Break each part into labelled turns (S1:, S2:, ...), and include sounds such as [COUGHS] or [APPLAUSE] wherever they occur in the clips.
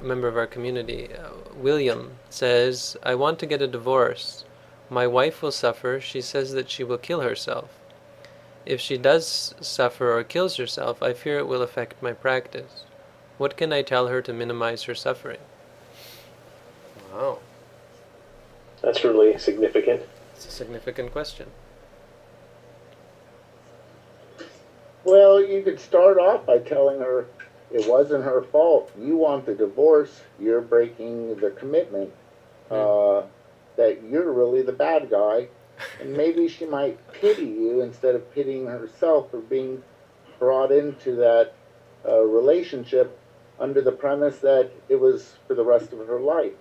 S1: member of our community, uh, William, says, I want to get a divorce. My wife will suffer. She says that she will kill herself. If she does suffer or kills herself, I fear it will affect my practice. What can I tell her to minimize her suffering? Wow.
S2: That's really significant.
S1: It's a significant question.
S3: Well, you could start off by telling her it wasn't her fault. You want the divorce. You're breaking the commitment. Uh, that you're really the bad guy, and maybe she might pity you instead of pitying herself for being brought into that uh, relationship under the premise that it was for the rest of her life.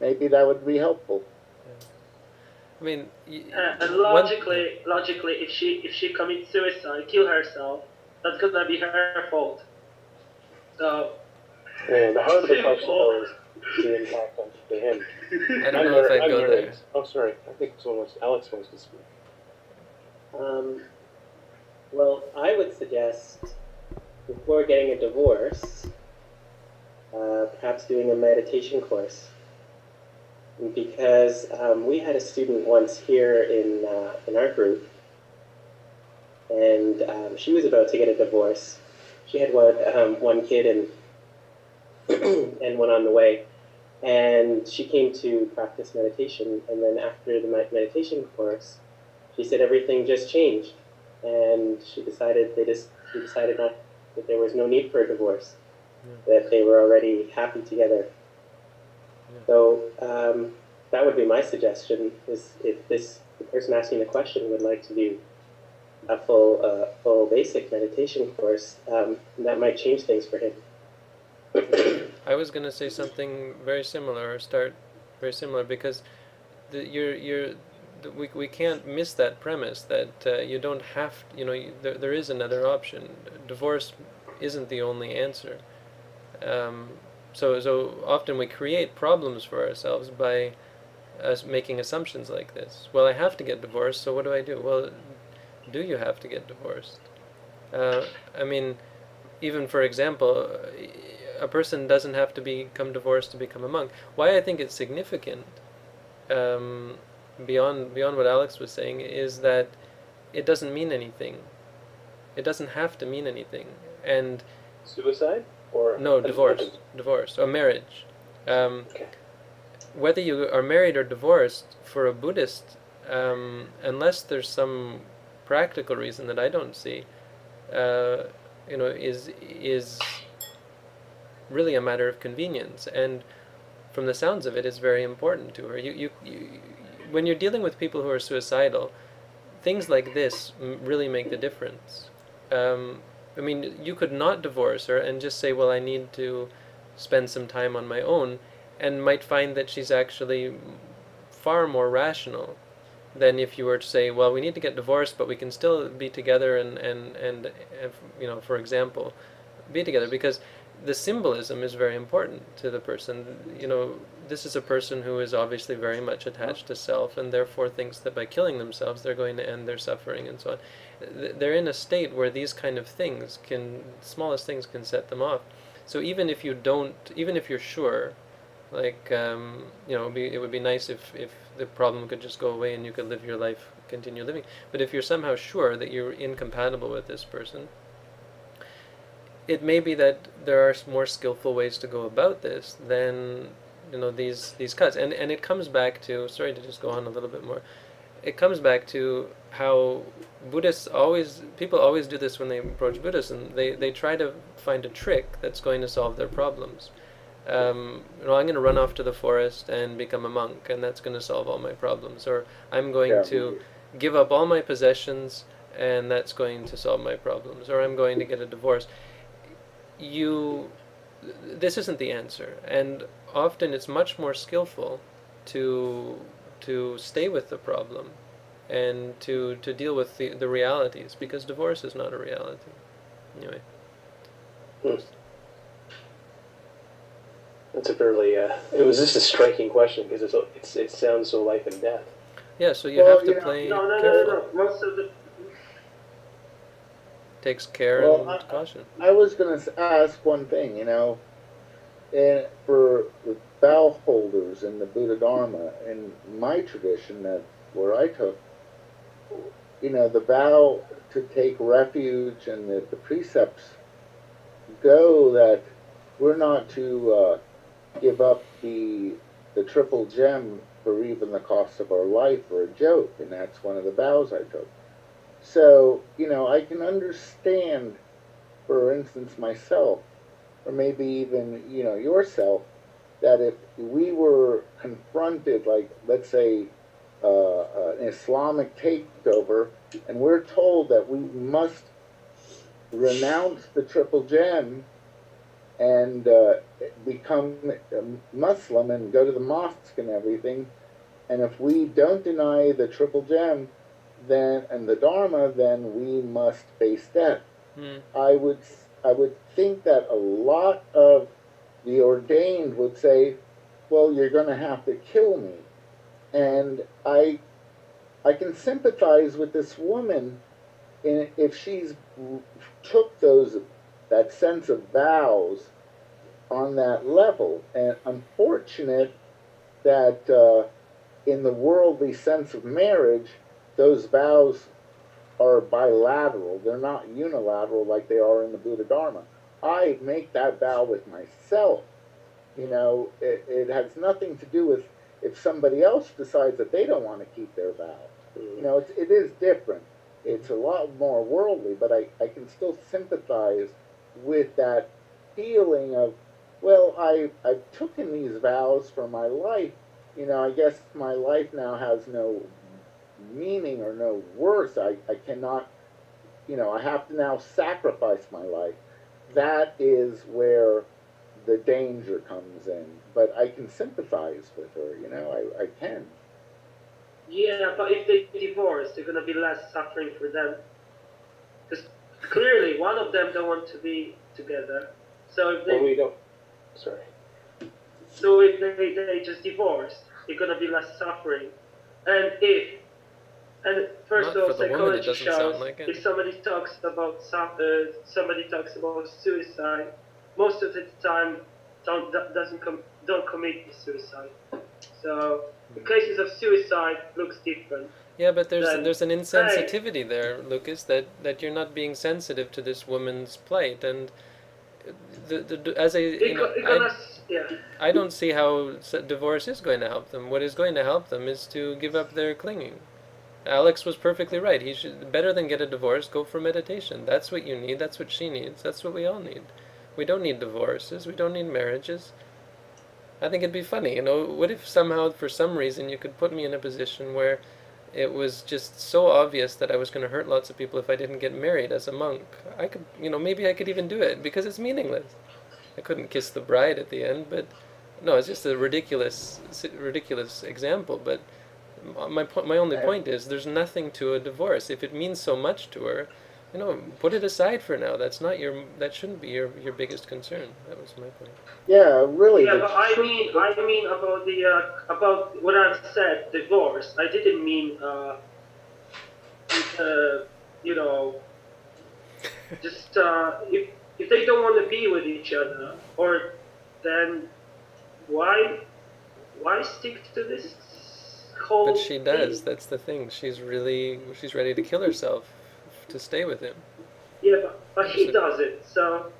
S3: Maybe that would be helpful.
S1: I mean,
S4: uh, and logically, one... logically, if she if she commits suicide, kill herself, that's gonna be her fault. So.
S2: Yeah, the heart of the question though is the impact on to him.
S1: I don't know if I'd go there.
S2: Oh, sorry. I think someone was, Alex wants to speak.
S5: Um, well, I would suggest before getting a divorce, uh, perhaps doing a meditation course. Because um, we had a student once here in, uh, in our group, and um, she was about to get a divorce. She had one, um, one kid and, [CLEARS THROAT] and one on the way. And she came to practice meditation, and then after the meditation course, she said everything just changed, and she decided they just she decided not that there was no need for a divorce, yeah. that they were already happy together. Yeah. So um, that would be my suggestion: is if this the person asking the question would like to do a full uh, full basic meditation course, um, that might change things for him.
S1: I was going to say something very similar, or start very similar, because the, you're you're the, we we can't miss that premise that uh, you don't have you know you, there there is another option. Divorce isn't the only answer. Um, so so often we create problems for ourselves by us making assumptions like this. Well, I have to get divorced, so what do I do? Well, do you have to get divorced? Uh, I mean, even for example a person doesn't have to become divorced to become a monk. Why I think it's significant, um, beyond beyond what Alex was saying, is that it doesn't mean anything. It doesn't have to mean anything. And
S2: suicide or
S1: no divorce, divorce or marriage. Um, okay. Whether you are married or divorced, for a Buddhist, um, unless there's some practical reason that I don't see, uh, you know, is is really a matter of convenience. And from the sounds of it, it's very important to her. You, you, you, when you're dealing with people who are suicidal, things like this really make the difference. Um, I mean, you could not divorce her and just say, well, I need to spend some time on my own, and might find that she's actually far more rational than if you were to say, well, we need to get divorced, but we can still be together and, and, and, and you know, for example, be together. Because the symbolism is very important to the person. You know, this is a person who is obviously very much attached to self and therefore thinks that by killing themselves they're going to end their suffering and so on. They're in a state where these kind of things can, smallest things can set them off. So even if you don't, even if you're sure, like, um, you know, it would, be, it would be nice if, if the problem could just go away and you could live your life, continue living. But if you're somehow sure that you're incompatible with this person, it may be that there are more skillful ways to go about this than you know these these cuts and and it comes back to sorry to just go on a little bit more it comes back to how buddhists always people always do this when they approach buddhism they they try to find a trick that's going to solve their problems um, you know, I'm going to run off to the forest and become a monk, and that's going to solve all my problems. Or I'm going yeah. to give up all my possessions, and that's going to solve my problems. Or I'm going to get a divorce you this isn't the answer and often it's much more skillful to to stay with the problem and to to deal with the, the realities because divorce is not a reality anyway
S2: hmm. That's a fairly uh, it was just a striking question because it's, it's it sounds so life and death
S1: yeah so you well, have to you play
S4: know, no, no,
S1: careful.
S4: no, no. most of the
S1: takes care
S3: well,
S1: and
S3: I,
S1: caution.
S3: I was going to ask one thing, you know. and for the vow holders in the Buddha Dharma, in my tradition, that where I took, you know, the vow to take refuge and the, the precepts go that we're not to uh, give up the the triple gem for even the cost of our life for a joke, and that's one of the vows I took. So, you know, I can understand, for instance, myself, or maybe even, you know, yourself, that if we were confronted, like, let's say, uh, an Islamic takeover, and we're told that we must renounce the triple gem and uh, become a Muslim and go to the mosque and everything, and if we don't deny the triple gem, then and the Dharma, then we must face death.
S1: Hmm.
S3: I would I would think that a lot of the ordained would say, "Well, you're going to have to kill me," and I I can sympathize with this woman in if she's took those that sense of vows on that level, and unfortunate that uh, in the worldly sense of marriage, those vows are bilateral. They're not unilateral like they are in the Buddha Dharma. I make that vow with myself. You know, it, it has nothing to do with if somebody else decides that they don't want to keep their vow. You know, it's, it is different. It's a lot more worldly, but I, I can still sympathize with that feeling of, well, I, I've taken these vows for my life. You know, I guess my life now has no meaning or no worth. I, I cannot, you know, I have to now sacrifice my life. That is where the danger comes in. But I can sympathize with her, you know, I, I can.
S4: Yeah, but if they divorce, they're gonna be less suffering for them. Because clearly, one of them don't want to be together. So if
S2: Well,
S4: they,
S2: we don't. Sorry.
S4: so if they, they just divorce, they're gonna be less suffering. And if, and first
S1: Not
S4: of all,
S1: for the woman,
S4: psychology shows
S1: like
S4: if somebody talks about some, uh, somebody talks about suicide, most of the time don't doesn't com- don't commit the suicide. So the cases of suicide looks different.
S1: Yeah, but there's
S4: Then-
S1: there's an insensitivity there, Lucas, that, that you're not being sensitive to this woman's plight, and the, the as a you know, I,
S4: yeah.
S1: I don't see how divorce is going to help them. What is going to help them is to give up their clinging. Alex was perfectly right. He should better than get a divorce, go for meditation. That's what you need. That's what she needs. That's what we all need. We don't need divorces. We don't need marriages. I think it'd be funny, you know. What if somehow, for some reason, you could put me in a position where it was just so obvious that I was going to hurt lots of people if I didn't get married as a monk? I could, you know, maybe I could even do it because it's meaningless. I couldn't kiss the bride at the end, but no, it's just a ridiculous, ridiculous example. But my po- my only point is, there's nothing to a divorce. If it means so much to her, you know, put it aside for now. That's not your, that shouldn't be your your biggest concern. That was my point.
S3: Yeah, really.
S4: Yeah, but I mean, I mean about the uh, about what I've said, divorce. I didn't mean, uh, uh, you know, [LAUGHS] just uh, if if they don't want to be with each other, or then why why stick to this whole?
S1: But she does.
S4: thing?
S1: That's the thing. She's really she's ready to kill herself to stay with him.
S4: Yeah, but, but he does it. So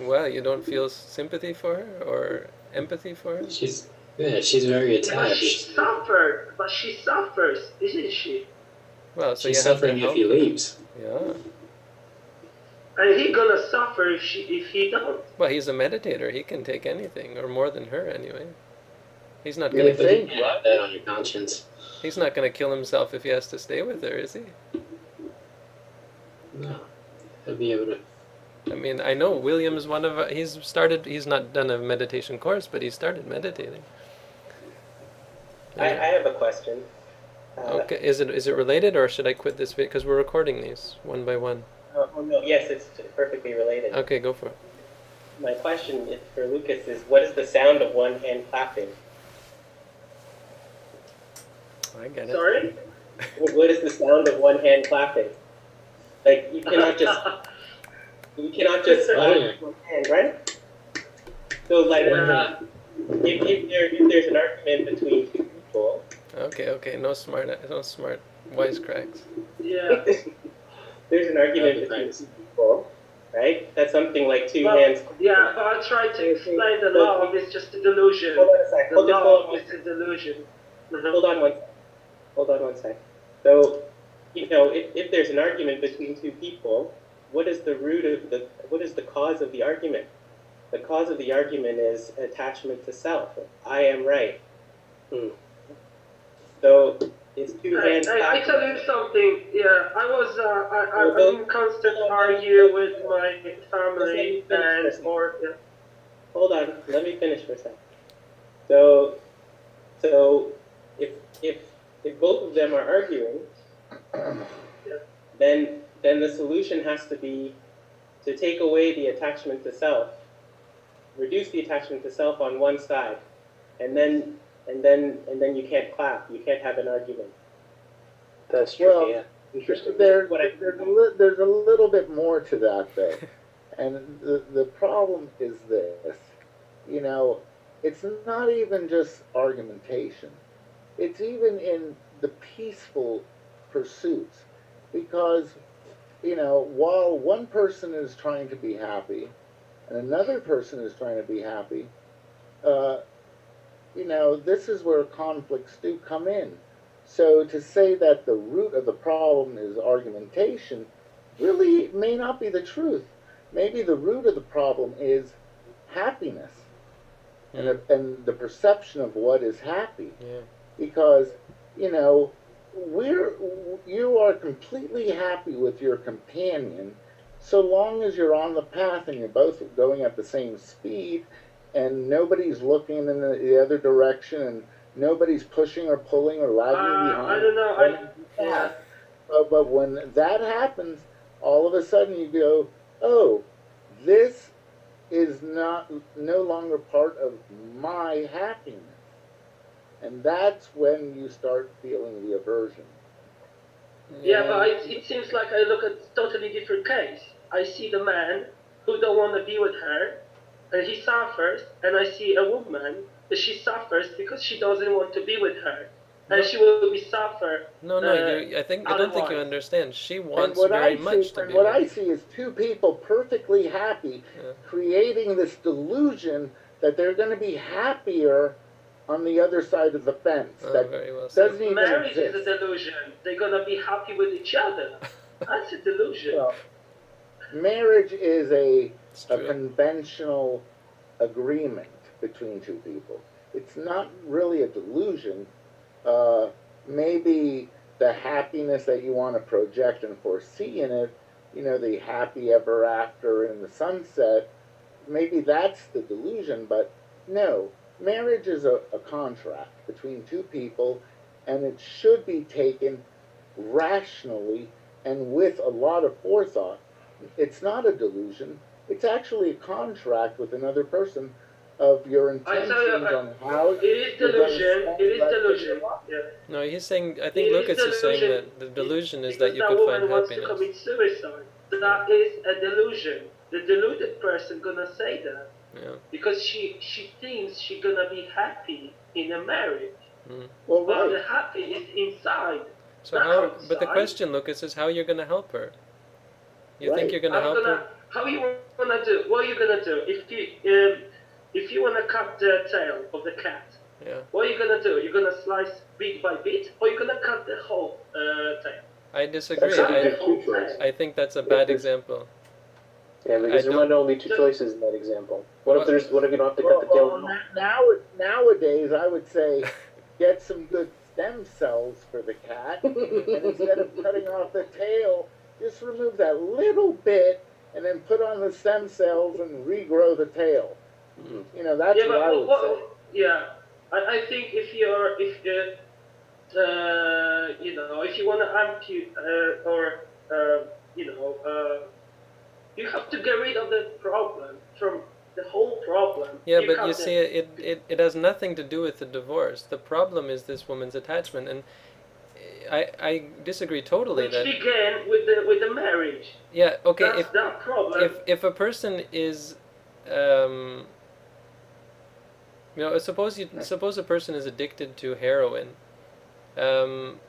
S1: Well, you don't feel sympathy for her or empathy for her?
S6: She's yeah, she's very
S4: yeah, but she
S6: attached.
S4: suffered. But she suffers, isn't she?
S1: Well, so
S6: She's
S1: you have to
S6: suffering if he leaves.
S1: Yeah.
S4: And he gonna suffer if she if he don't.
S1: Well, he's a meditator. He can take anything, or more than her anyway. He's not gonna.
S3: would
S6: But you
S3: think,
S6: can't have that on your conscience.
S1: He's not gonna kill himself if he has to stay with her, is he?
S6: No. He'll be able to
S1: I mean, I know William's one of. He's started. He's not done a meditation course, but he started meditating.
S5: I, I have a question. Uh,
S1: Okay. Is it is it related, or should I quit this video? Because we're recording these one by one.
S5: oh, oh, no, yes, it's perfectly related.
S1: Okay, go for it.
S5: My question for Lucas is what is the sound of one hand clapping?
S1: I get it.
S4: Sorry.
S5: What what is the sound of one hand clapping? Like you cannot just [LAUGHS] you cannot just clap with hand, right? So like when
S4: Yeah.
S5: Uh, if, if there if there's an argument between two people,
S1: Okay, okay, no smart, no smart wisecracks.
S4: Yeah. [LAUGHS]
S5: there's an argument between
S6: thanks.
S5: two people, right? That's something like two
S4: Well,
S5: hands.
S4: Yeah, but I tried to explain the love it's just a delusion.
S5: Hold on a sec.
S4: The
S5: Hold, just hold on
S4: is a delusion.
S5: Hold on one sec. Hold on one sec. So, you know, if, if there's an argument between two people, what is the root of the, what is the cause of the argument? The cause of the argument is attachment to self. I am right.
S2: Hmm.
S5: So, it's two
S4: I,
S5: hands.
S4: I, I tell you something. Yeah, I was. Uh, I, I, I'm in constant argue with my family
S5: Just let me finish
S4: and or. Yeah.
S5: Hold on, let me finish for a second. So, so if if if both of them are arguing, [COUGHS] then then the solution has to be to take away the attachment to self, reduce the attachment to self on one side, and then and then and then you can't clap, you can't have an argument.
S2: That's true.
S3: Well,
S2: yeah. Interesting.
S3: There,
S5: What I-
S3: there's, a li- there's a little bit more to that, though. [LAUGHS] and the, the problem is this you know, it's not even just argumentation, it's even in the peaceful pursuits. Because, you know, while one person is trying to be happy and another person is trying to be happy, uh, you know, this is where conflicts do come in. So to say that the root of the problem is argumentation really may not be the truth. Maybe the root of the problem is happiness and, the, and the perception of what is happy.
S1: Yeah.
S3: Because, you know, we're, you are completely happy with your companion so long as you're on the path and you're both going at the same speed and nobody's looking in the, the other direction and nobody's pushing or pulling or lagging
S4: Uh,
S3: behind.
S4: I don't know. I, yeah.
S3: But, but when that happens, all of a sudden you go, oh, this is not no longer part of my happiness. And that's when you start feeling the aversion.
S4: Yeah, but it, it seems like I look at a totally different case. I see the man who don't want to be with her, and he suffers, and I see a woman that she suffers because she doesn't want to be with her, and
S1: No.
S4: she will be suffer.
S1: No, no,
S4: Uh,
S1: you, I think I don't think you understand. She wants
S3: what
S1: very
S3: I
S1: much
S3: see,
S1: to be.
S3: what
S1: with
S3: I see is two people perfectly happy,
S1: Yeah.
S3: creating this delusion that they're going to be happier on the other side of the fence.
S1: Oh,
S3: that
S1: very well
S3: doesn't even
S4: Marriage is a delusion. They're gonna be happy with each other. [LAUGHS] That's a delusion.
S3: Well, marriage is a a conventional agreement between two people. It's not really a delusion. Uh, maybe the happiness that you want to project and foresee in it, you know, the happy ever after in the sunset, maybe that's the delusion, but no. Marriage is a, a contract between two people, and it should be taken rationally and with a lot of forethought. It's not a delusion. It's actually a contract with another person of your intentions
S4: tell you, I-
S3: on how
S4: It is
S3: you're gonna
S4: delusion.
S3: spend
S4: It is delusion.
S3: life.
S4: Yeah.
S1: No, he's saying. I think
S4: It is
S1: Lucas is saying that the delusion is that you could
S4: woman
S1: find
S4: wants
S1: happiness.
S4: to commit suicide. That is a delusion. The deluded person gonna say that
S1: Yeah.
S4: because she she thinks she's gonna be happy in a marriage,
S3: Well,
S4: but the happy is inside.
S1: So
S4: Not
S1: how? But the question, Lucas, is how you're going to help her. You think you're going to
S4: I'm
S1: help
S4: gonna,
S1: her?
S4: How you gonna do? What are you gonna do if you um, if you wanna cut the tail of the cat?
S1: Yeah.
S4: What are you gonna do? You're gonna slice bit by bit, or you're gonna cut the whole uh, tail?
S1: I disagree. I,
S2: there's two choices.
S1: I think that's a bad example.
S2: Yeah, because there
S1: don't-
S2: might only two choices in that example. What
S1: Well-
S2: if there's? What if you don't have to
S3: Well,
S2: cut the tail?
S3: well, now, nowadays, I would say [LAUGHS] get some good stem cells for the cat, and instead of cutting off the tail, just remove that little bit and then put on the stem cells and regrow the tail.
S2: Mhm.
S3: You know, that's
S4: yeah,
S3: what I would
S4: what,
S3: say.
S4: yeah, I, I think if you're if you uh, you know if you wanna amputate uh, or uh, you know uh, you have to get rid of the problem from the whole problem.
S1: Yeah, but you see, it, it, it has nothing to do with the divorce. The problem is this woman's attachment, and I I disagree totally
S4: which
S1: that
S4: began with the with the marriage.
S1: yeah okay
S4: That's
S1: if
S4: that problem.
S1: if if a person is um You know, suppose you suppose a person is addicted to heroin. Um,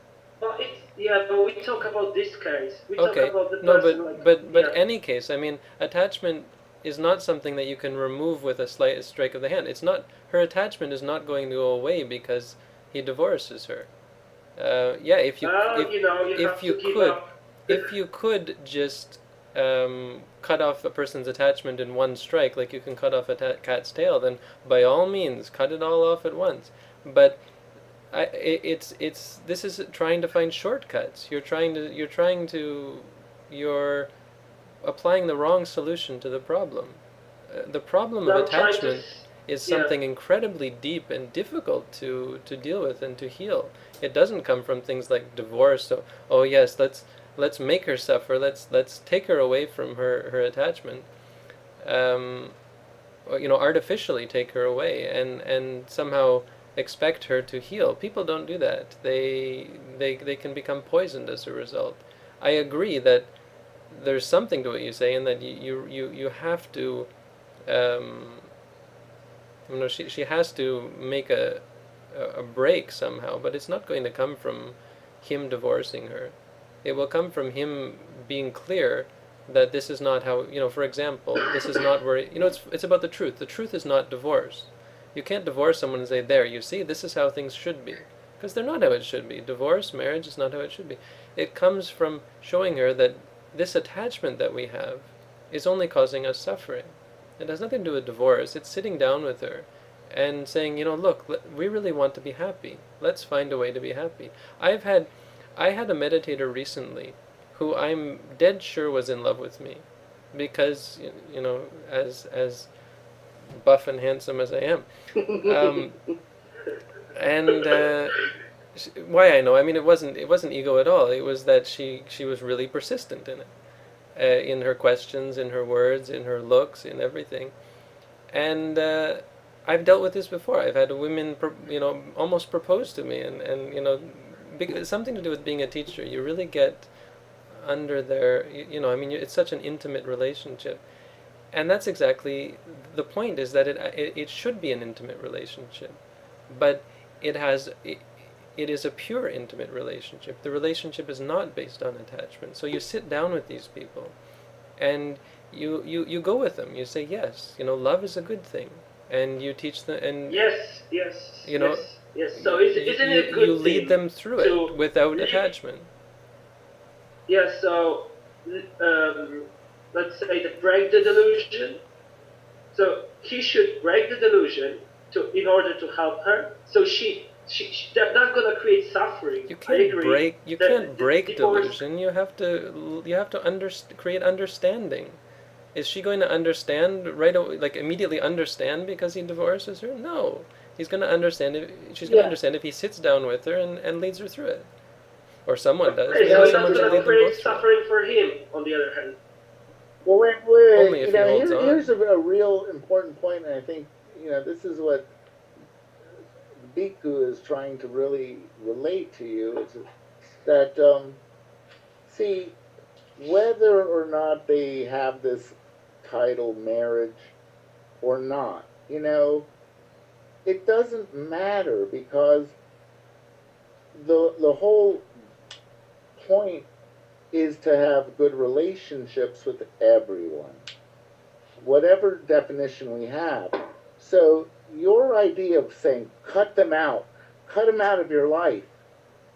S4: Yeah, but we talk about this case. We talk
S1: okay,
S4: about the
S1: no, but
S4: like
S1: but but
S4: yeah.
S1: any case, I mean, attachment is not something that you can remove with a slight strike of the hand. It's not her attachment is not going to go away because he divorces her. Uh, yeah, if you
S4: Well,
S1: if,
S4: you know, you
S1: if you could- if you could just um, cut off a person's attachment in one strike, like you can cut off a ta- cat's tail, then by all means cut it all off at once. But I, it's it's this is trying to find shortcuts. You're trying to you're trying to you're applying the wrong solution to the problem. Uh, the problem
S4: So
S1: of
S4: to
S1: attachment
S4: s-
S1: is
S4: yeah.
S1: something incredibly deep and difficult to, to deal with and to heal. It doesn't come from things like divorce. So, oh yes, let's let's make her suffer. Let's let's take her away from her her attachment. Um, you know, artificially take her away and and somehow expect her to heal. People don't do that. They they they can become poisoned as a result. I agree that there's something to what you say, and that you you you, have to. Um, you know, she she has to make a a break somehow, but it's not going to come from him divorcing her. It will come from him being clear that this is not how you know. For example, this is not where you know. It's it's about the truth. The truth is not divorce. You can't divorce someone and say, "There, you see, this is how things should be," because they're not how it should be. Divorce, marriage is not how it should be. It comes from showing her that this attachment that we have is only causing us suffering. It has nothing to do with divorce. It's sitting down with her and saying, you know, look, we really want to be happy. Let's find a way to be happy. I've had, I had a meditator recently who I'm dead sure was in love with me because, you know, as, as buff and handsome as I am. Um, and uh, why I know, I mean, it wasn't it wasn't ego at all. It was that she she was really persistent in it, uh, in her questions, in her words, in her looks, in everything. And uh, I've dealt with this before. I've had women, you know, almost propose to me, and and you know, something to do with being a teacher. You really get under their, you, you know, I mean, it's such an intimate relationship. And that's exactly the point. Is that it, it it should be an intimate relationship, but it has it, it is a pure intimate relationship. The relationship is not based on attachment. So you sit down with these people, and you you you go with them. You say yes. You know, love is a good thing, and you teach them and
S4: Yes, yes.
S1: You know,
S4: yes, yes. So is, isn't
S1: you,
S4: it a good
S1: you lead them through it without attachment.
S4: Yeah, so um, let's say to break the delusion. So he should break the delusion to in order to help her. So she, she, she that, that's gonna create suffering.
S1: You can't break. You can't break
S4: divorce-
S1: delusion. You have to. You have to underst- create understanding. Is she going to understand right away, like immediately understand because he divorces her? No, he's going to understand. If, she's going to
S3: Yeah.
S1: understand if he sits down with her and, and leads her through it, or someone does. Maybe
S4: so gonna
S1: lead them
S4: create suffering for him. On the other hand.
S3: Well, wait, wait.
S1: Only if
S3: you know,
S1: holds
S3: here,
S1: on.
S3: here's a, a real important point, and I think you know this is what Bhikkhu is trying to really relate to you. Is that um, see whether or not they have this title marriage or not, you know, it doesn't matter because the the whole point is to have good relationships with everyone, whatever definition we have. So your idea of saying cut them out, cut them out of your life,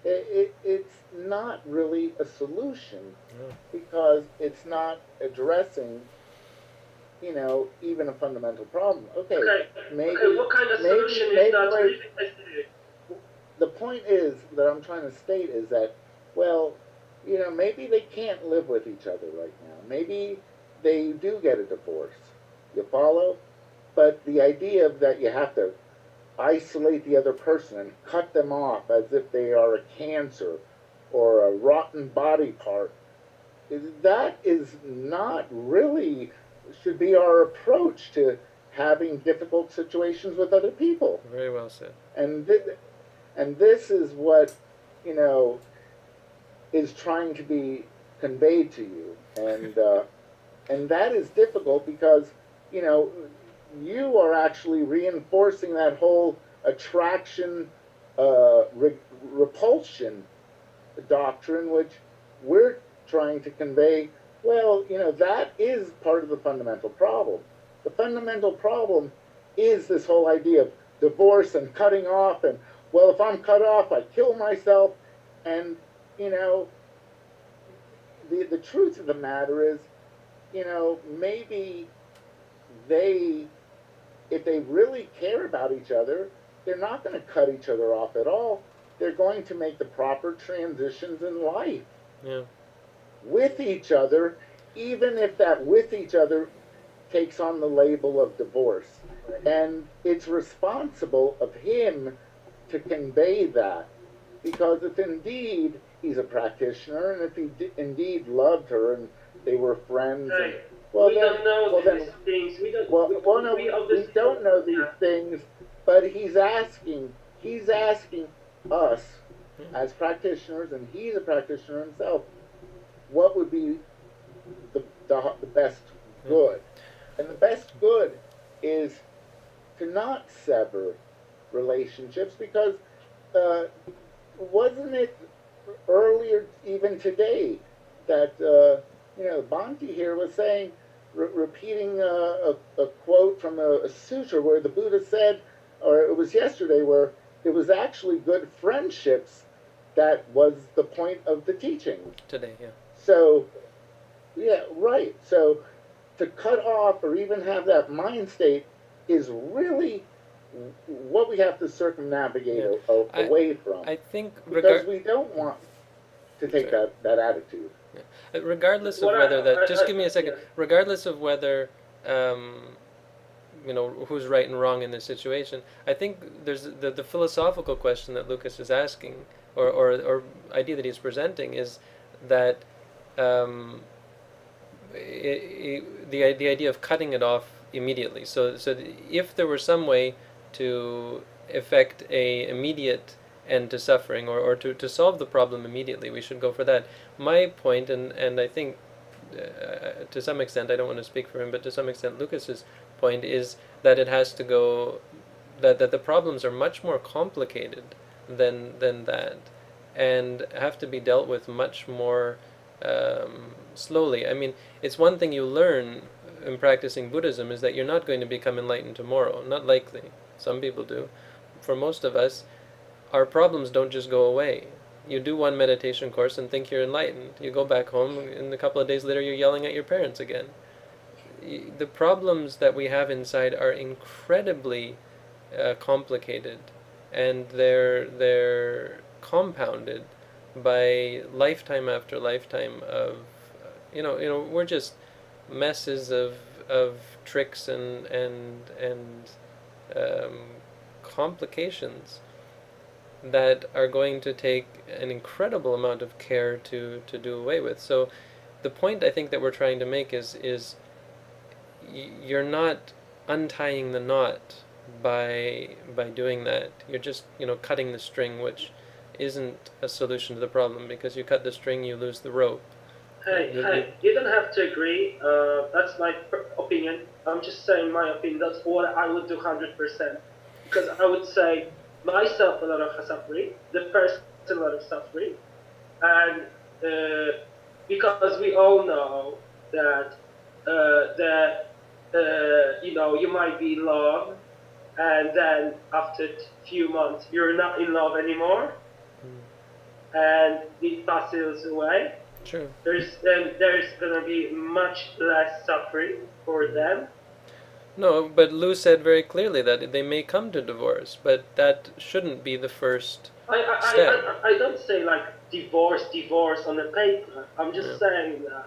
S3: it, it, it's not really a solution
S1: No.
S3: because it's not addressing, you know, even a fundamental problem. Okay,
S4: Okay.
S3: maybe
S4: okay. What kind of
S3: maybe-
S4: solution
S3: maybe
S4: is that?
S3: like- the point is that I'm trying to state is that, well, you know, maybe they can't live with each other right now. Maybe they do get a divorce. You follow? But the idea of that you have to isolate the other person and cut them off as if they are a cancer or a rotten body part, that is not really should be our approach to having difficult situations with other people
S1: Very well said.
S3: and th- and this is what you know is trying to be conveyed to you and uh, and that is difficult because you know you are actually reinforcing that whole attraction, uh, re- repulsion doctrine, which we're trying to convey. Well, you know, that is part of the fundamental problem. The fundamental problem is this whole idea of divorce and cutting off, and well, if I'm cut off, I kill myself, and you know, the the truth of the matter is, you know, maybe they, if they really care about each other, they're not going to cut each other off at all. They're going to make the proper transitions in life
S1: Yeah.
S3: with each other, even if that with each other takes on the label of divorce. And it's responsible of him to convey that. Because if indeed he's a practitioner and if he di- indeed loved her and they were friends, and, well,
S4: we
S3: then,
S4: don't know
S3: well,
S4: these
S3: then
S4: things. We don't.
S3: well,
S4: we,
S3: well, no,
S4: we
S3: we,
S4: obviously
S3: don't know these
S4: yeah.
S3: things, but he's asking, he's asking us as practitioners, and he's a practitioner himself, what would be the, the, the best good? And the best good is to not sever relationships because uh, wasn't it earlier, even today, that uh, you know Bhante here was saying, re- repeating a, a, a quote from a, a sutra where the Buddha said, or it was yesterday, where it was actually good friendships that was the point of the teachings.
S1: Today, yeah.
S3: So, yeah, right. So, to cut off or even have that mind state is really what we have to circumnavigate
S1: Yeah.
S3: a, a-
S1: I-
S3: away from.
S1: I think
S3: because we don't want to take
S1: Sorry.
S3: that, that attitude.
S1: uh, regardless of
S4: What I-
S1: whether that,
S4: I-
S1: just
S4: I-
S1: give me a second.
S4: yeah.
S1: Regardless of whether, um, you know, who's right and wrong in this situation, I think there's the, the philosophical question that Lucas is asking, or, or, or idea that he's presenting, is that um, i i the, the idea of cutting it off immediately. So, so if there were some way to effect a immediate end to suffering or, or to, to solve the problem immediately, we should go for that. My point, and, and I think uh, to some extent, I don't want to speak for him, but to some extent, Lucas's point is that it has to go, that, that the problems are much more complicated than, than that and have to be dealt with much more um, slowly. I mean, it's one thing you learn in practicing Buddhism is that you're not going to become enlightened tomorrow. Not likely. Some people do. For most of us, our problems don't just go away. You do one meditation course and think you're enlightened. You go back home, and a couple of days later, you're yelling at your parents again. The problems that we have inside are incredibly uh, complicated, and they're they're compounded by lifetime after lifetime of, uh, you know, you know, we're just messes of of tricks and and and um, complications that are going to take an incredible amount of care to to do away with. So, the point I think that we're trying to make is is you're not untying the knot by by doing that. You're just you know cutting the string, which isn't a solution to the problem because you cut the string, you lose the rope.
S4: Hey, hey, you don't have to agree. Uh, that's my opinion. I'm just saying my opinion. That's what I would do 100%. Because I would say myself a lot of suffering, the person a lot of suffering, and uh, because we all know that uh, that uh, you know you might be in love, and then after a few months you're not in love anymore, and it passes away
S1: True.
S4: there's then there's gonna be much less suffering for them.
S1: No, but Lou said very clearly that they may come to divorce, but that shouldn't be the first.
S4: I I, I,
S1: Step.
S4: I, I don't say like divorce divorce on the paper. I'm just
S1: Yeah.
S4: saying that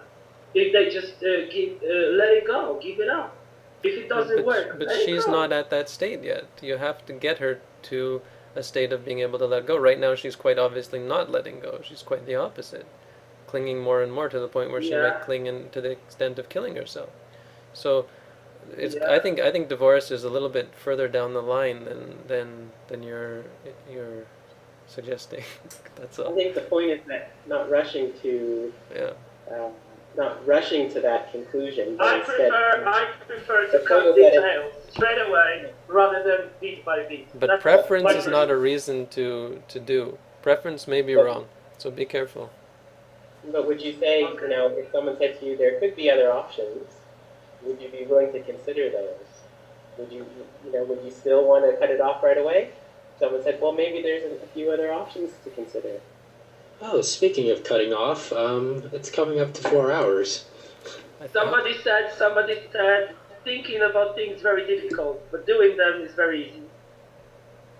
S4: if they just uh, give uh, let it go, give it up. If it doesn't
S1: but,
S4: work,
S1: but she's not at that state yet. You have to get her to a state of being able to let go. Right now, she's quite obviously not letting go. She's quite the opposite, clinging more and more to the point where she
S4: Yeah.
S1: might cling in to the extent of killing herself. So, it's.
S4: Yeah.
S1: I think. I think divorce is a little bit further down the line than than than you're you're suggesting. [LAUGHS] That's all.
S5: I think the point is that not rushing to
S1: Yeah.
S5: uh, not rushing to that conclusion, but
S4: I
S5: instead.
S4: prefer I prefer to
S5: The
S4: cut
S5: that
S4: details straight away rather than beat by beat.
S1: But
S4: That's
S1: preference is not a reason to to do. Preference may be
S5: But-
S1: wrong, so be careful.
S5: But would you say, you know, if someone said to you there could be other options, would you be willing to consider those? Would you, you know, would you still want to cut it off right away? Someone said, well, maybe there's a, a few other options to consider.
S6: Oh, speaking of cutting off, um, it's coming up to four hours.
S4: Somebody said somebody said thinking about things very difficult, but doing them is very easy.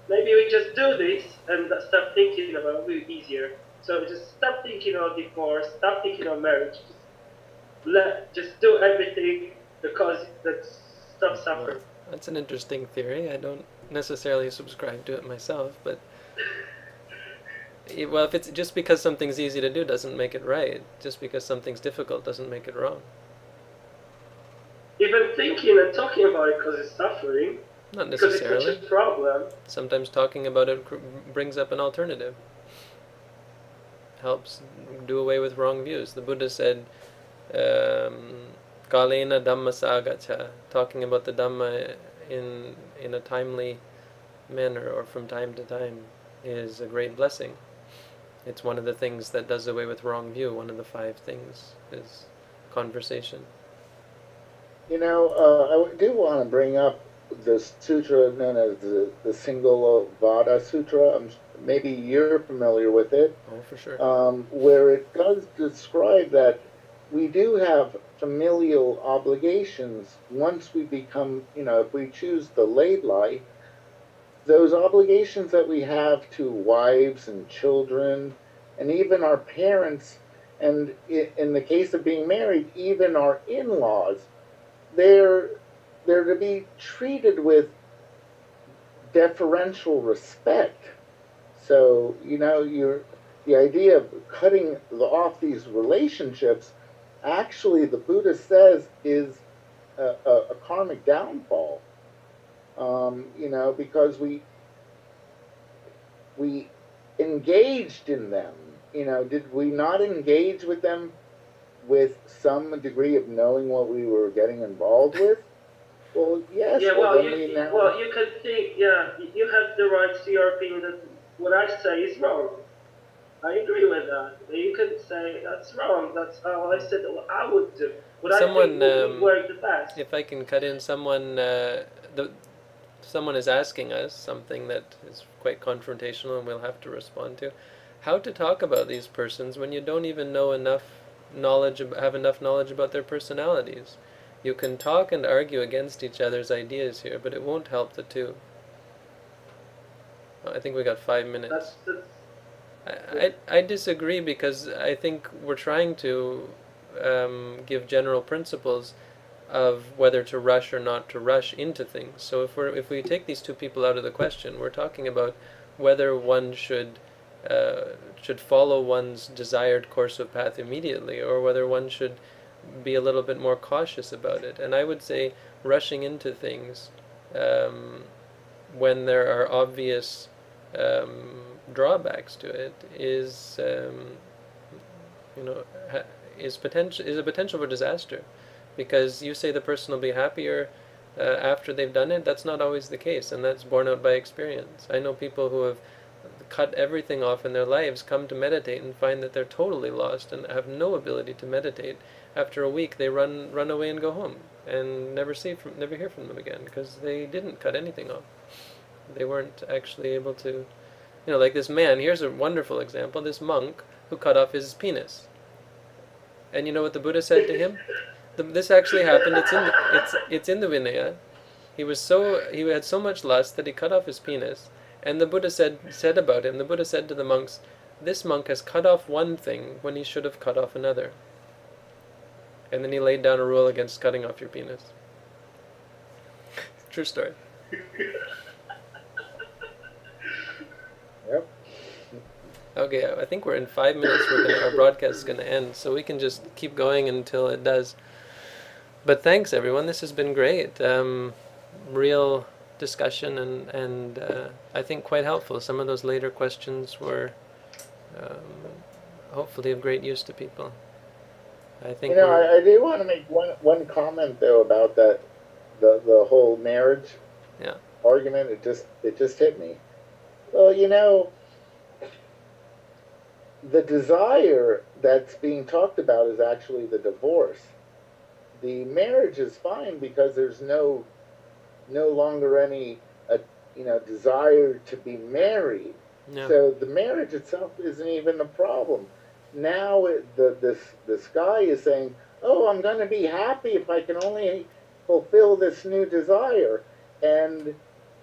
S4: Maybe we just do this and stop thinking about it will be easier. So just stop thinking about divorce, stop thinking about marriage. Just let just do everything because that stop suffering.
S1: That's an interesting theory. I don't necessarily subscribe to it myself, but well, if it's just because something's easy to do doesn't make it right. Just because something's difficult doesn't make it wrong.
S4: Even thinking and talking about it because it's suffering,
S1: Not necessarily.
S4: because it's such a problem.
S1: Sometimes talking about it cr- brings up an alternative. Helps do away with wrong views. The Buddha said, um, "Kalena Dhamma Sakaccha," talking about the Dhamma in in a timely manner or from time to time is a great blessing. It's one of the things that does away with wrong view. One of the five things is conversation.
S3: You know, uh, I do want to bring up the sutra known as the, the Single Vada Sutra. Um, maybe you're familiar with it,
S1: Oh, for sure.
S3: um, where it does describe that we do have familial obligations once we become, you know, if we choose the laid life, those obligations that we have to wives and children and even our parents, and in the case of being married, even our in laws, they're, they're to be treated with deferential respect. So, you know, you're, the idea of cutting off these relationships, actually, the Buddha says, is a, a, a karmic downfall. Um, you know, because we we engaged in them. You know, did we not engage with them with some degree of knowing what we were getting involved with? Well, yes.
S4: Yeah, well, you,
S3: we now-
S4: well, you can think, yeah, you have the right to your opinion that what I say is wrong. I agree with that. You can say that's wrong. That's how I said what I would do. What
S1: Someone,
S4: I think would
S1: um,
S4: work the best.
S1: if I can cut in, someone uh, the someone is asking us something that is quite confrontational, and we'll have to respond to. How to talk about these persons when you don't even know enough knowledge, ab- have enough knowledge about their personalities. You can talk and argue against each other's ideas here, but it won't help the two. I think we got five minutes. I, I I disagree because I think we're trying to um, give general principles of whether to rush or not to rush into things. So if we're if we take these two people out of the question, we're talking about whether one should uh, should follow one's desired course of path immediately, or whether one should be a little bit more cautious about it. And I would say rushing into things um, when there are obvious um, drawbacks to it is um, you know is potential is a potential for disaster. Because you say the person will be happier uh, after they've done it that's not always the case. And that's borne out by experience. I know people who have cut everything off in their lives come to meditate and find that they're totally lost and have no ability to meditate. After a week they run run away and go home and never see from never hear from them again because they didn't cut anything off. They weren't actually able to you know like this man here's a wonderful example this monk who cut off his penis. And you know what the buddha said to him? The, this actually happened it's in the, it's it's in the vinaya. He was so he had so much lust that he cut off his penis and the buddha said said about him the buddha said to the monks this monk has cut off one thing when he should have cut off another and then he laid down a rule against cutting off your penis true story
S3: Yep.
S1: Okay, I think we're in five minutes. We're gonna, our broadcast is going to end, so we can just keep going until it does. But thanks, everyone. This has been great. Um, real discussion and and uh, I think quite helpful. Some of those later questions were um, hopefully of great use to people. I think
S3: You know, I, I do want to make one one comment though about that the the whole marriage
S1: Yeah.
S3: argument. It just it just hit me. Well, you know, the desire that's being talked about is actually the divorce. The marriage is fine because there's no no longer any uh, you know desire to be married.
S1: yeah.
S3: So the marriage itself isn't even the problem. Now it, the this this guy is saying, "Oh, I'm going to be happy if I can only fulfill this new desire." And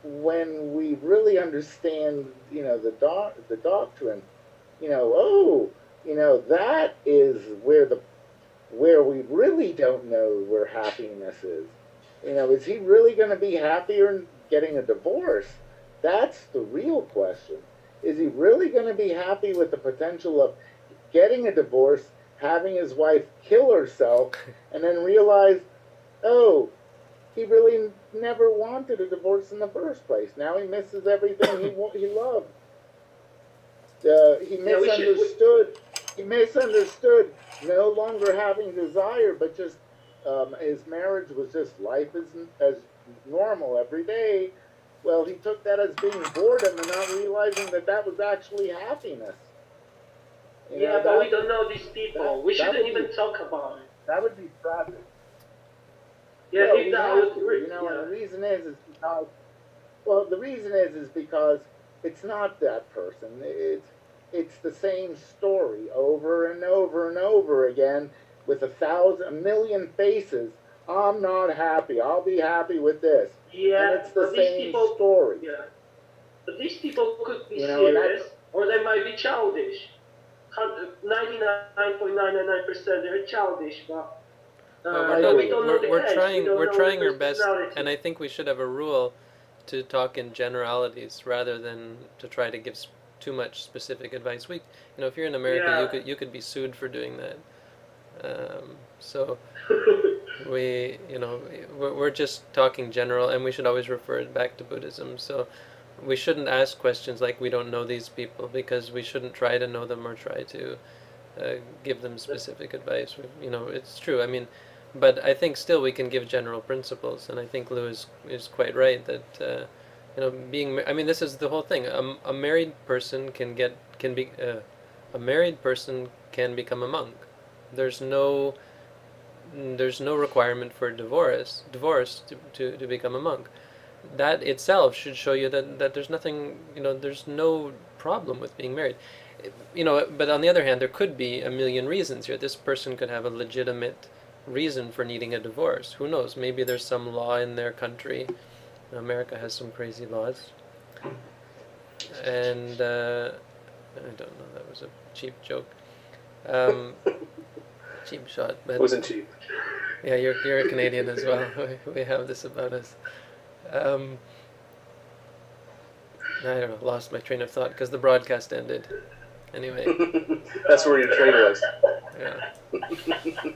S3: when we really understand, you know, the doc, the doctrine, you know, oh, you know, that is where the where we really don't know where happiness is. You know, is he really going to be happier getting a divorce? That's the real question. Is he really going to be happy with the potential of getting a divorce, having his wife kill herself, and then realize, oh, he really never wanted a divorce in the first place. Now he misses everything he he loved. Uh, he
S4: Yeah, we should-
S3: misunderstood. He misunderstood no longer having desire, but just um, his marriage was just life as as normal every day. Well, he took that as being boredom and not realizing that that was actually happiness. You know,
S4: Yeah, but
S3: that-
S4: we don't know these people.
S3: that-
S4: we shouldn't even
S3: be-
S4: talk about it.
S3: That would be tragic.
S4: Yeah,
S3: No, we have to, you know,
S4: yeah.
S3: and the reason is is because, well, the reason is is because it's not that person. It's it's the same story over and over and over again with a thousand, a million faces. I'm not happy. I'll be happy with this.
S4: Yeah,
S3: and it's the
S4: but these
S3: same
S4: people,
S3: story.
S4: yeah, but these people could be
S3: You know,
S4: serious, or they might be childish. Ninety-nine point nine nine nine percent, they're childish, but. Uh,
S1: Well, we're, not,
S4: we don't
S1: we're,
S4: the
S1: we're
S4: edge, we
S1: trying
S4: don't
S1: we're trying our best and I think we should have a rule to talk in generalities rather than to try to give s- too much specific advice. We you know if you're in America you could you could be sued for doing that. Um, so we you know we're, just talking general and we should always refer it back to Buddhism. So we shouldn't ask questions like we don't know these people because we shouldn't try to know them or try to uh, give them specific advice. You know, it's true. I mean, but I think still we can give general principles, and I think Lou is, is quite right that uh, you know being. I mean, this is the whole thing. A, a married person can get can be uh, a married person can become a monk. There's no there's no requirement for divorce divorce to, to, to become a monk. That itself should show you that, that there's nothing you know there's no problem with being married you know, but on the other hand, there could be a million reasons here. This person could have a legitimate reason for needing a divorce. Who knows? Maybe there's some law in their country. America has some crazy laws. And uh, I don't know. That was a cheap joke. Um, cheap shot, but
S2: wasn't cheap.
S1: yeah, you're you're a Canadian as well. [LAUGHS] We, we have this about us. Um, I don't know. Lost my train of thought because the broadcast ended. Anyway, [LAUGHS]
S2: That's where your train was.
S1: yeah.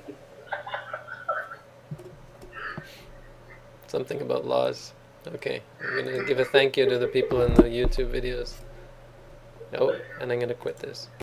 S1: Something about laws. Okay, I'm gonna give a thank you to the people in the YouTube videos. Oh, and I'm gonna quit this.